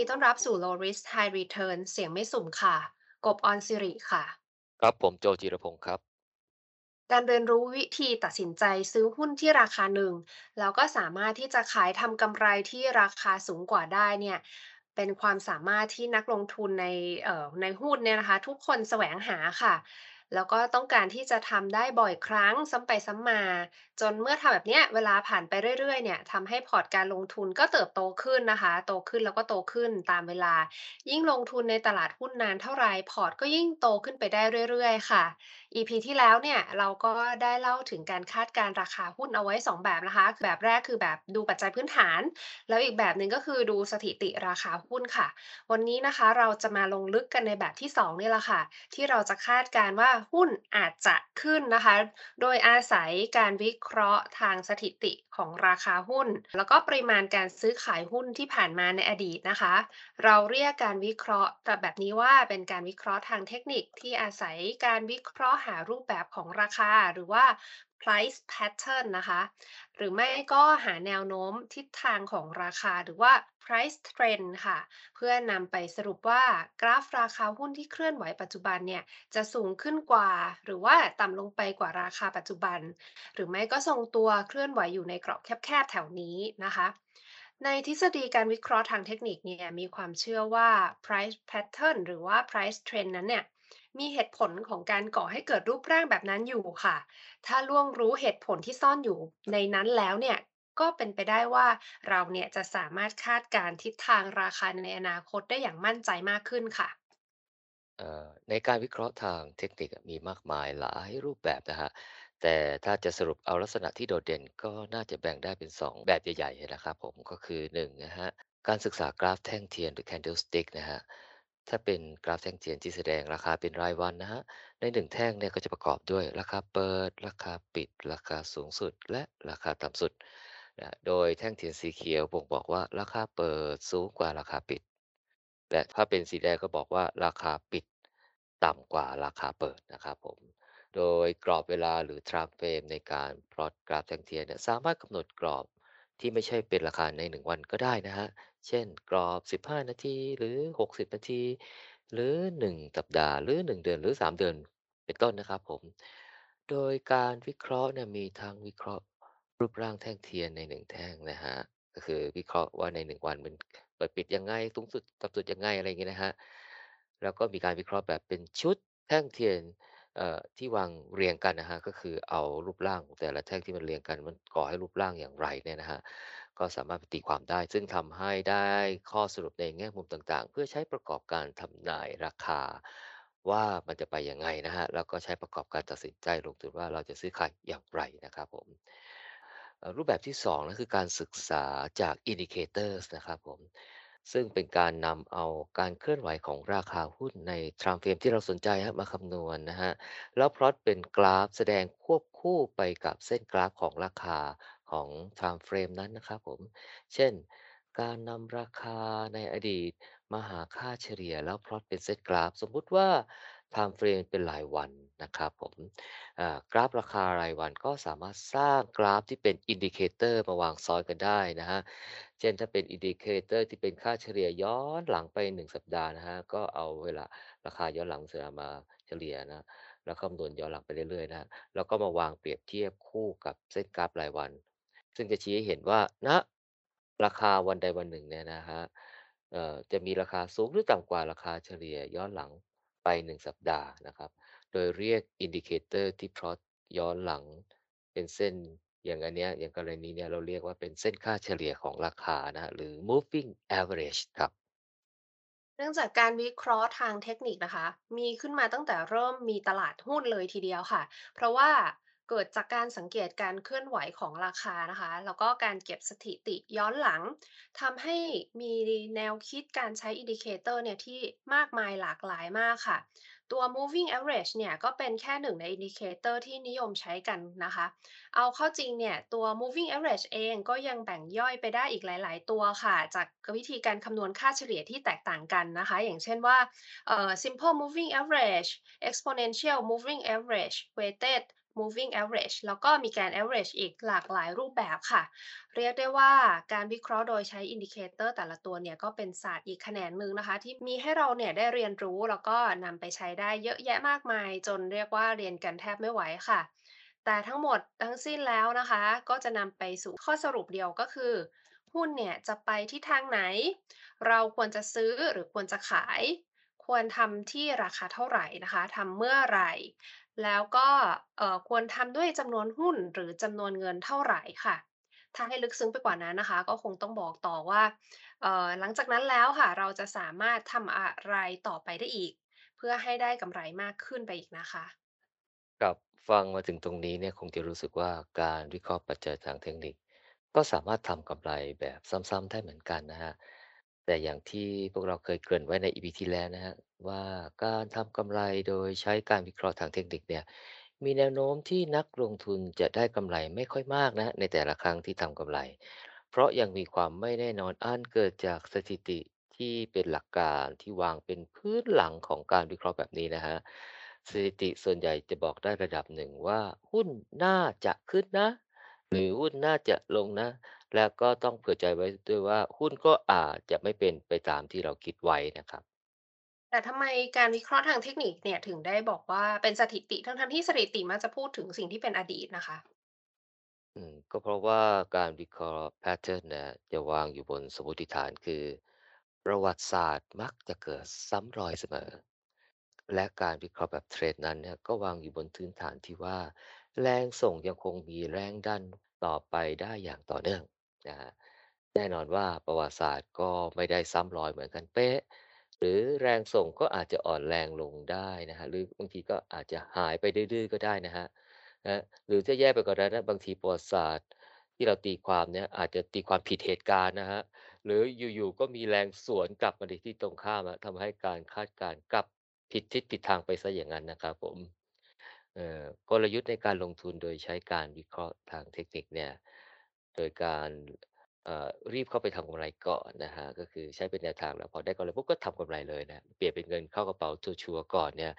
ดีต้อนรับสู่ Low Risk High Return เสียงไม่สุ่มค่ะ กบออนสิริค่ะ ครับผมโจจิรพงศ์ครับ การเรียนรู้วิธีตัดสินใจซื้อหุ้นที่ราคาหนึ่ง แล้วก็สามารถที่จะขายทำกำไรที่ราคาสูงกว่าได้เนี่ยเป็นความสามารถที่นักลงทุนในเอ่อในหุ้นเนี่ยนะคะ ทุกคนแสวงหาค่ะ แล้วก็ต้องการที่จะทำได้บ่อยครั้งซ้ำไปซ้ำมา จนเมื่อทำแบบเนี้ยเวลาผ่านไปเรื่อยๆเนี่ยทำให้พอร์ตการลงทุนก็เติบโตขึ้นนะคะ โตขึ้นแล้วก็โตขึ้นตามเวลา ยิ่งลงทุนในตลาดหุ้นนานเท่าไรพอร์ตก็ยิ่งโตขึ้นไปได้เรื่อยๆ ค่ะ EP ที่แล้วเนี่ยเราก็ได้เล่าถึงการคาดการราคาหุ้นเอาไว้ 2 แบบนะคะ แบบแรกคือแบบดูปัจจัยพื้นฐาน แล้วอีกแบบหนึ่งก็คือดูสถิติราคาหุ้นค่ะ วันนี้นะคะเราจะมาลงลึกกันในแบบที่2นี่แหละค่ะ ที่เราจะคาดการณ์ว่าหุ้นอาจจะขึ้นนะคะ โดยอาศัยการวิเคราะห์ทางสถิติของราคาหุ้น แล้วก็ปริมาณการซื้อขายหุ้นที่ผ่านมาในอดีตนะคะ เราเรียกการวิเคราะห์แบบนี้ว่าเป็นการวิเคราะห์ทางเทคนิคที่อาศัยการวิเคราะห์หารูปแบบของราคา หรือว่า price pattern นะคะ หรือไม่ก็หาแนวโน้มทิศทางของราคาหรือว่า price trend ค่ะ เพื่อนำไปสรุปว่ากราฟราคาหุ้นที่เคลื่อนไหวปัจจุบันเนี่ย จะสูงขึ้นกว่า หรือว่าต่ำลงไปกว่าราคาปัจจุบัน หรือไม่ก็ทรงตัวเคลื่อนไหวอยู่ในกรอบแคบๆแถวนี้นะคะในทฤษฎีการวิเคราะห์ทางเทคนิคเนี่ยมีความเชื่อว่า price pattern หรือว่า price trend นั้นเนี่ย มีเหตุผลของการก่อให้เกิดรูปร่างแบบนั้นอยู่ค่ะ ถ้าล่วงรู้เหตุผลที่ซ่อนอยู่ในนั้นแล้วเนี่ย ก็เป็นไปได้ว่าเราเนี่ยจะสามารถคาดการณ์ทิศทางราคาในอนาคตได้อย่างมั่นใจมากขึ้นค่ะ เอ่อในการวิเคราะห์ทางเทคนิคมีมากมายหลายรูปแบบนะฮะแต่ถ้าจะสรุปเอาลักษณะที่โดดเด่นก็น่าจะแบ่งได้เป็น 2 แบบใหญ่ๆนะครับผมก็คือ1นะฮะการศึกษากราฟแท่งเทียนหรือ candlestick นะฮะ ถ้าเป็นกราฟแท่งเทียนที่แสดงราคาเป็นรายวันนะฮะ ใน1แท่งเนี่ยก็จะประกอบด้วยราคาเปิด ราคาปิด ราคาสูงสุด และราคาต่ำสุดนะโดยแท่งเทียนสีเขียวบ่งบอกว่าราคาเปิดสูงกว่าราคาปิด และถ้าเป็นสีแดงก็บอกว่าราคาปิดต่ำกว่าราคาเปิดนะครับผม โดยกรอบเวลาหรือ time frame ในการพลอตกราฟแท่งเทียนเนี่ยสามารถกำหนดกรอบ ที่ไม่ใช่เป็นราคาใน 1 วันก็ได้นะฮะ เช่นกรอบ 15 นาทีหรือ 60 นาที หรือ 1 สัปดาห์หรือ 1 เดือนหรือ 3 เดือนเป็นต้นนะครับผม โดยการวิเคราะห์เนี่ยมีทั้งวิเคราะห์รูปร่างแท่งเทียนใน 1 แท่งนะฮะ ก็คือวิเคราะห์ว่าใน 1 วันมันเปิดปิดยังไงสูงสุดต่ำสุดยังไงอะไรอย่างงี้ยนะครับแล้วก็มีการวิเคราะห์แบบเป็นชุดแท่งเทียน เอ่อที่วางเรียงกันนะครับก็คือเอารูปร่างของแต่ละแท่งที่มันเรียงกันมันก่อให้รูปร่างอย่างไรเนี่ยนะครับก็สามารถไปตีความได้ ซึ่งทำให้ได้ข้อสรุปในแง่มุมต่างๆ เพื่อใช้ประกอบการทำนายราคา ว่ามันจะไปยังไงนะครับแล้วก็ใช้ประกอบการตัดสินใจลงทุนว่าเราจะซื้อขายอย่างไรนะครับผมเอ่อรูปแบบที่2นั่นคือการศึกษาจาก indicators นะครับผม ซึ่งเป็นการนำเอาการเคลื่อนไหวของราคาหุ้นใน time frame ที่เราสนใจมาคำนวณนะฮะ แล้วพลอตเป็นกราฟแสดงควบคู่ไปกับเส้นกราฟของราคาของ time frame นั้นนะครับผม เช่น การนำราคาในอดีตมาหาค่าเฉลี่ยแล้วพลอตเป็นเส้นกราฟ สมมุติว่า Time Frame เป็นรายวันนะครับผมกราฟราคารายวันก็สามารถสร้างกราฟที่เป็น Indicator มาวางซ้อนกันได้นะฮะ เช่นถ้าเป็น Indicator ที่เป็นค่าเฉลี่ยย้อนหลังไป 1 สัปดาห์นะครับก็เอาเวลาราคาย้อนหลังเสือมาเฉลี่ยนะ แล้วคำนวณย้อนหลังไปเรื่อยๆนะแล้วก็มาวางเปรียบเทียบคู่กับเส้นกราฟรายวัน ซึ่งจะชี้ให้เห็นว่าณราคาวันใดวันหนึ่งเนี่ยนะครับเอ่อจะมีราคาสูงหรือต่ำกว่าราคาเฉลี่ยย้อนหลัง ไป 1 สัปดาห์นะครับ โดยเรียก indicator ที่พลอตย้อนหลังเป็นเส้นอย่างอันเนี้ยอย่างกรณีเนี้ยเราเรียกว่าเป็นเส้นค่าเฉลี่ยของราคานะหรือ moving average ครับเนื่องจากการวิเคราะห์ทางเทคนิคนะคะ มีขึ้นมาตั้งแต่เริ่มมีตลาดหุ้นเลยทีเดียวค่ะ เพราะว่า เกิดจากการสังเกตการเคลื่อนไหวของราคานะคะ แล้วก็การเก็บสถิติย้อนหลังทำให้มีแนวคิดการใช้ indicator เนี่ยที่มากมายหลากหลายมากค่ะ ตัว moving average เนี่ยก็เป็นแค่หนึ่งใน indicator ที่นิยมใช้กันนะคะ เอาเข้าจริงเนี่ยตัว moving average เองก็ยังแบ่งย่อยไปได้อีกหลาย ๆ ตัวค่ะ จากวิธีการคำนวณค่าเฉลี่ยที่แตกต่างกันนะคะ อย่างเช่นว่า simple moving average exponential moving average weighted moving average แล้วก็มีการ average อีกหลากหลายรูปแบบค่ะ เรียกได้ว่าการวิเคราะห์โดยใช้ indicator แต่ละตัวเนี่ยก็เป็นศาสตร์อีกแขนงหนึ่งนะคะ ที่มีให้เราเนี่ยได้เรียนรู้แล้วก็นำไปใช้ได้เยอะแยะมากมาย จนเรียกว่าเรียนกันแทบไม่ไหวค่ะ แต่ทั้งหมดทั้งสิ้นแล้วนะคะ ก็จะนำไปสู่ข้อสรุปเดียวก็คือ หุ้นเนี่ยจะไปที่ทางไหน เราควรจะซื้อหรือควรจะขายควรทำที่ราคาเท่าไหร่นะคะทำเมื่อไหร่ แล้วก็ควรทำด้วยจำนวนหุ้นหรือจำนวนเงินเท่าไหร่ค่ะ ถ้าให้ลึกซึ้งไปกว่านั้นนะคะ ก็คงต้องบอกต่อว่า หลังจากนั้นแล้วค่ะ เราจะสามารถทำอะไรต่อไปได้อีก เพื่อให้ได้กำไรมากขึ้นไปอีกนะคะครับฟังมาถึงตรงนี้เนี่ยคงจะรู้สึกว่าการวิเคราะห์ปัจจัยทางเทคนิค ก็สามารถทำกำไรแบบซ้ำๆได้เหมือนกันนะฮะ แต่อย่างที่พวกเราเคยเกริ่นไว้ใน EP ที่แล้วนะฮะว่าการทำกำไรโดยใช้การวิเคราะห์ทางเทคนิคเนี่ยมีแนวโน้มที่นักลงทุนจะได้กำไรไม่ค่อยมากนะในแต่ละครั้งที่ทำกำไร เพราะยังมีความไม่แน่นอนอันเกิดจากสถิติที่เป็นหลักการที่วางเป็นพื้นหลังของการวิเคราะห์แบบนี้นะฮะสถิติส่วนใหญ่จะบอกได้ระดับหนึ่งว่า หุ้นน่าจะขึ้นนะ หรือหุ้นน่าจะลงนะ แล้วก็ต้องเผื่อใจไว้ด้วยว่า หุ้นก็อาจจะไม่เป็นไปตามที่เราคิดไว้นะครับ แต่ทำไมการวิเคราะห์ทางเทคนิคเนี่ยถึงได้บอกว่าเป็นสถิติทั้งๆที่สถิติมักจะพูดถึงสิ่งที่เป็นอดีตนะคะ อืมก็เพราะว่าการวิเคราะห์ pattern เนี่ยจะวางอยู่บนสมมติฐานคือ ประวัติศาสตร์มักจะเกิดซ้ำรอยเสมอ และการวิเคราะห์แบบเทรนด์นั้นเนี่ยก็วางอยู่บนพื้นฐานที่ว่า แรงส่งยังคงมีแรงดันต่อไปได้อย่างต่อเนื่อง นะฮะแน่นอนว่าประวัติศาสตร์ก็ไม่ได้ซ้ำรอยเหมือนกันเป๊ะ หรือแรงส่งก็อาจจะอ่อนแรงลงได้นะฮะหรือบางทีก็อาจจะหายไปดื้อๆก็ได้นะฮะนะหรือจะแย่ไปกว่านั้นนะบางทีประวัติศาสตร์ที่เราตีความเนี่ยอาจจะตีความผิดเหตุการณ์นะครับหรืออยู่ๆก็มีแรงสวนกลับมาในที่ตรงข้ามอะทำให้การคาดการณ์กลับผิดทิศผิดทางไปเสียอย่างนั้นนะครับผมกลยุทธ์ในการลงทุนโดยใช้การวิเคราะห์ทางเทคนิคเนี่ย โดยการเอ่อ รีบเข้าไปทำกำไรก่อนนะครับ ก็คือใช้เป็นแนวทาง แล้วพอได้กำไรปุ๊บ ก็ทำกำไรเลยนะเปลี่ยนเป็นเงินเข้ากระเป๋าชัวร์ ๆ ก่อนเนี่ย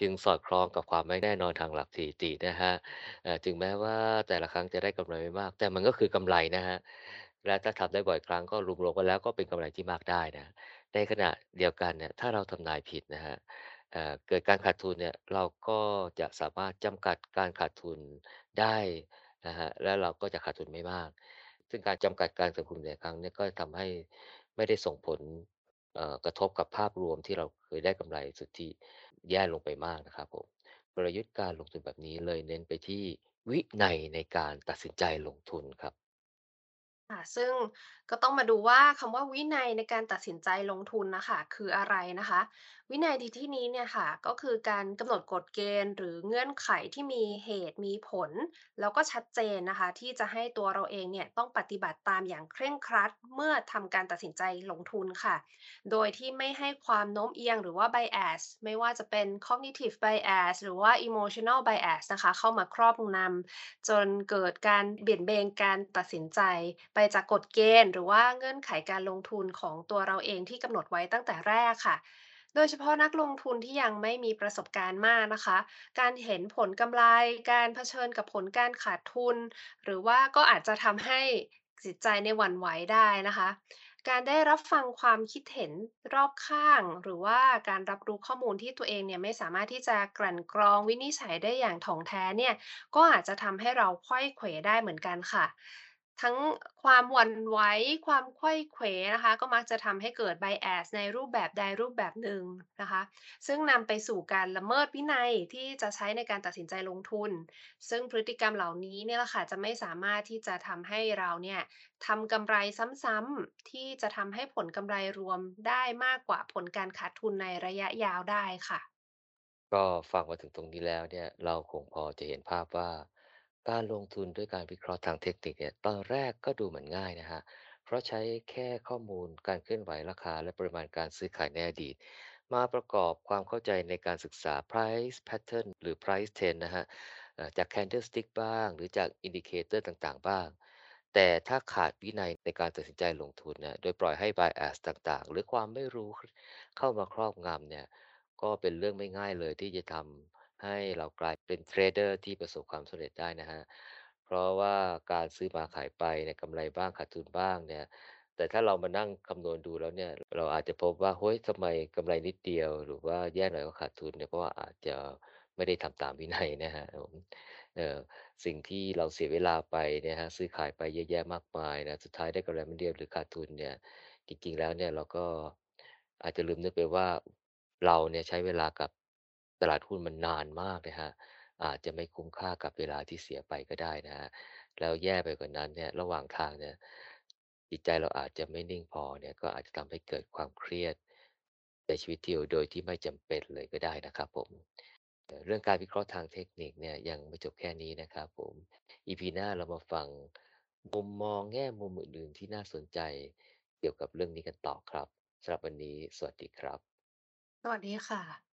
จึงสอดคล้องกับความไม่แน่นอนทางหลักสถิตินะครับ เอ่อ ถึงแม้ว่าแต่ละครั้งจะได้กำไรไม่มาก แต่มันก็คือกำไรนะครับ และถ้าทำได้บ่อยครั้ง ก็รวม ๆ กันแล้ว ก็เป็นกำไรที่มากได้นะในขณะเดียวกันเนี่ย ถ้าเราทำนายผิดนะครับ เอ่อ เกิดการขาดทุนเนี่ย เราก็จะสามารถจำกัดการขาดทุนได้ นะครับแล้วเราก็จะขาดทุนไม่มาก ซึ่งการจำกัดการขาดทุนแต่ละครั้งนี่ก็ทำให้ไม่ได้ส่งผลกระทบกับภาพรวมที่เราเคยได้กำไรสุทธิแย่ลงไปมากนะครับผมกลยุทธ์การลงทุนแบบนี้เลยเน้นไปที่วินัยในการตัดสินใจลงทุนครับค่ะซึ่งก็ต้องมาดูว่าคำว่าวินัยในการตัดสินใจลงทุนนะคะคืออะไรนะคะวินัยในที่นี้เนี่ยค่ะก็คือการกำหนดกฎเกณฑ์ หรือเงื่อนไขที่มีเหตุมีผล แล้วก็ชัดเจนนะคะ ที่จะให้ตัวเราเองเนี่ยต้องปฏิบัติตามอย่างเคร่งครัด เมื่อทำการตัดสินใจลงทุนค่ะ โดยที่ไม่ให้ความโน้มเอียงหรือว่า bias ไม่ว่าจะเป็น cognitive bias หรือว่า emotional bias นะคะเข้ามาครอบงำจนเกิดการเบี่ยงเบนการตัดสินใจ ไปจากกฎเกณฑ์ หรือว่าเงื่อนไขการลงทุนของตัวเราเองที่กำหนดไว้ตั้งแต่แรกค่ะ โดยเฉพาะนักลงทุนที่ยังไม่มีประสบการณ์มากนะคะ การเห็นผลกำไร การเผชิญกับผลการขาดทุน หรือว่าก็อาจจะทำให้จิตใจในหวั่นไหวได้นะคะ การได้รับฟังความคิดเห็นรอบข้าง หรือว่าการรับรู้ข้อมูลที่ตัวเองเนี่ยไม่สามารถที่จะกลั่นกรองวินิจฉัยได้อย่างถ่องแท้เนี่ย ก็อาจจะทำให้เราไขว้เขวได้เหมือนกันค่ะ ทั้งความหวั่นไหวความไขว้เขวนะคะ ก็มักจะทำให้เกิด bias ในรูปแบบใดรูปแบบหนึ่งนะคะ ซึ่งนำไปสู่การละเมิดวินัยที่จะใช้ในการตัดสินใจลงทุน ซึ่งพฤติกรรมเหล่านี้เนี่ยแหละค่ะจะไม่สามารถที่จะทำให้เราเนี่ยทำกำไรซ้ำๆที่จะทำให้ผลกำไรรวมได้มากกว่าผลการขาดทุนในระยะยาวได้ค่ะ ก็ฟังมาถึงตรงนี้แล้วเนี่ย เราคงพอจะเห็นภาพว่า การลงทุนด้วยการวิเคราะห์ทางเทคนิคเนี่ยตอนแรกก็ดูเหมือนง่ายนะฮะ เพราะใช้แค่ข้อมูลการเคลื่อนไหวราคา และปริมาณการซื้อขายในอดีต มาประกอบความเข้าใจในการศึกษา price pattern หรือ price trend นะฮะจาก candlestick บ้าง หรือจาก indicator ต่างๆ บ้าง แต่ถ้าขาดวินัยในการตัดสินใจลงทุนเนี่ยโดยปล่อยให้ bias ต่างๆ หรือความไม่รู้เข้ามาครอบงำเนี่ยก็เป็นเรื่องไม่ง่ายเลยที่จะทำ ให้เรากลายเป็นเทรดเดอร์ที่ประสบความสำเร็จได้นะครับ เพราะว่าการซื้อมาขายไปเนี่ยกำไรบ้างขาดทุนบ้างเนี่ย แต่ถ้าเรามานั่งคำนวณดูแล้วเนี่ย เราอาจจะพบว่า เฮ้ยทำไมกำไรนิดเดียว หรือว่าแย่หน่อยก็ขาดทุนเนี่ย เพราะว่าอาจจะไม่ได้ทำตามวินัยนะครับผมเออสิ่งที่เราเสียเวลาไปเนี่ยครับซื้อขายไปเยอะแยะมากมายนะ สุดท้ายได้กำไรนิดเดียวหรือขาดทุนเนี่ย จริงๆแล้วเนี่ยเราก็อาจจะลืมนึกไปว่าเราเนี่ยใช้เวลากับ ตลาดหุ้นมันนานมากนะครับอาจจะไม่คุ้มค่ากับเวลาที่เสียไปก็ได้นะครับแล้วแย่ไปกว่านั้นเนี่ยระหว่างทางเนี่ยจิตใจเราอาจจะไม่นิ่งพอเนี่ยก็อาจจะทำให้เกิดความเครียดในชีวิตที่โดยที่ไม่จำเป็นเลยก็ได้นะครับผมเรื่องการวิเคราะห์ทางเทคนิคเนี่ยยังไม่จบแค่นี้นะครับผม EP หน้าเรามาฟังมุมมองแง่มุมอื่นๆที่น่าสนใจเกี่ยวกับเรื่องนี้กันต่อครับสำหรับวันนี้ สวัสดีครับ สวัสดีค่ะ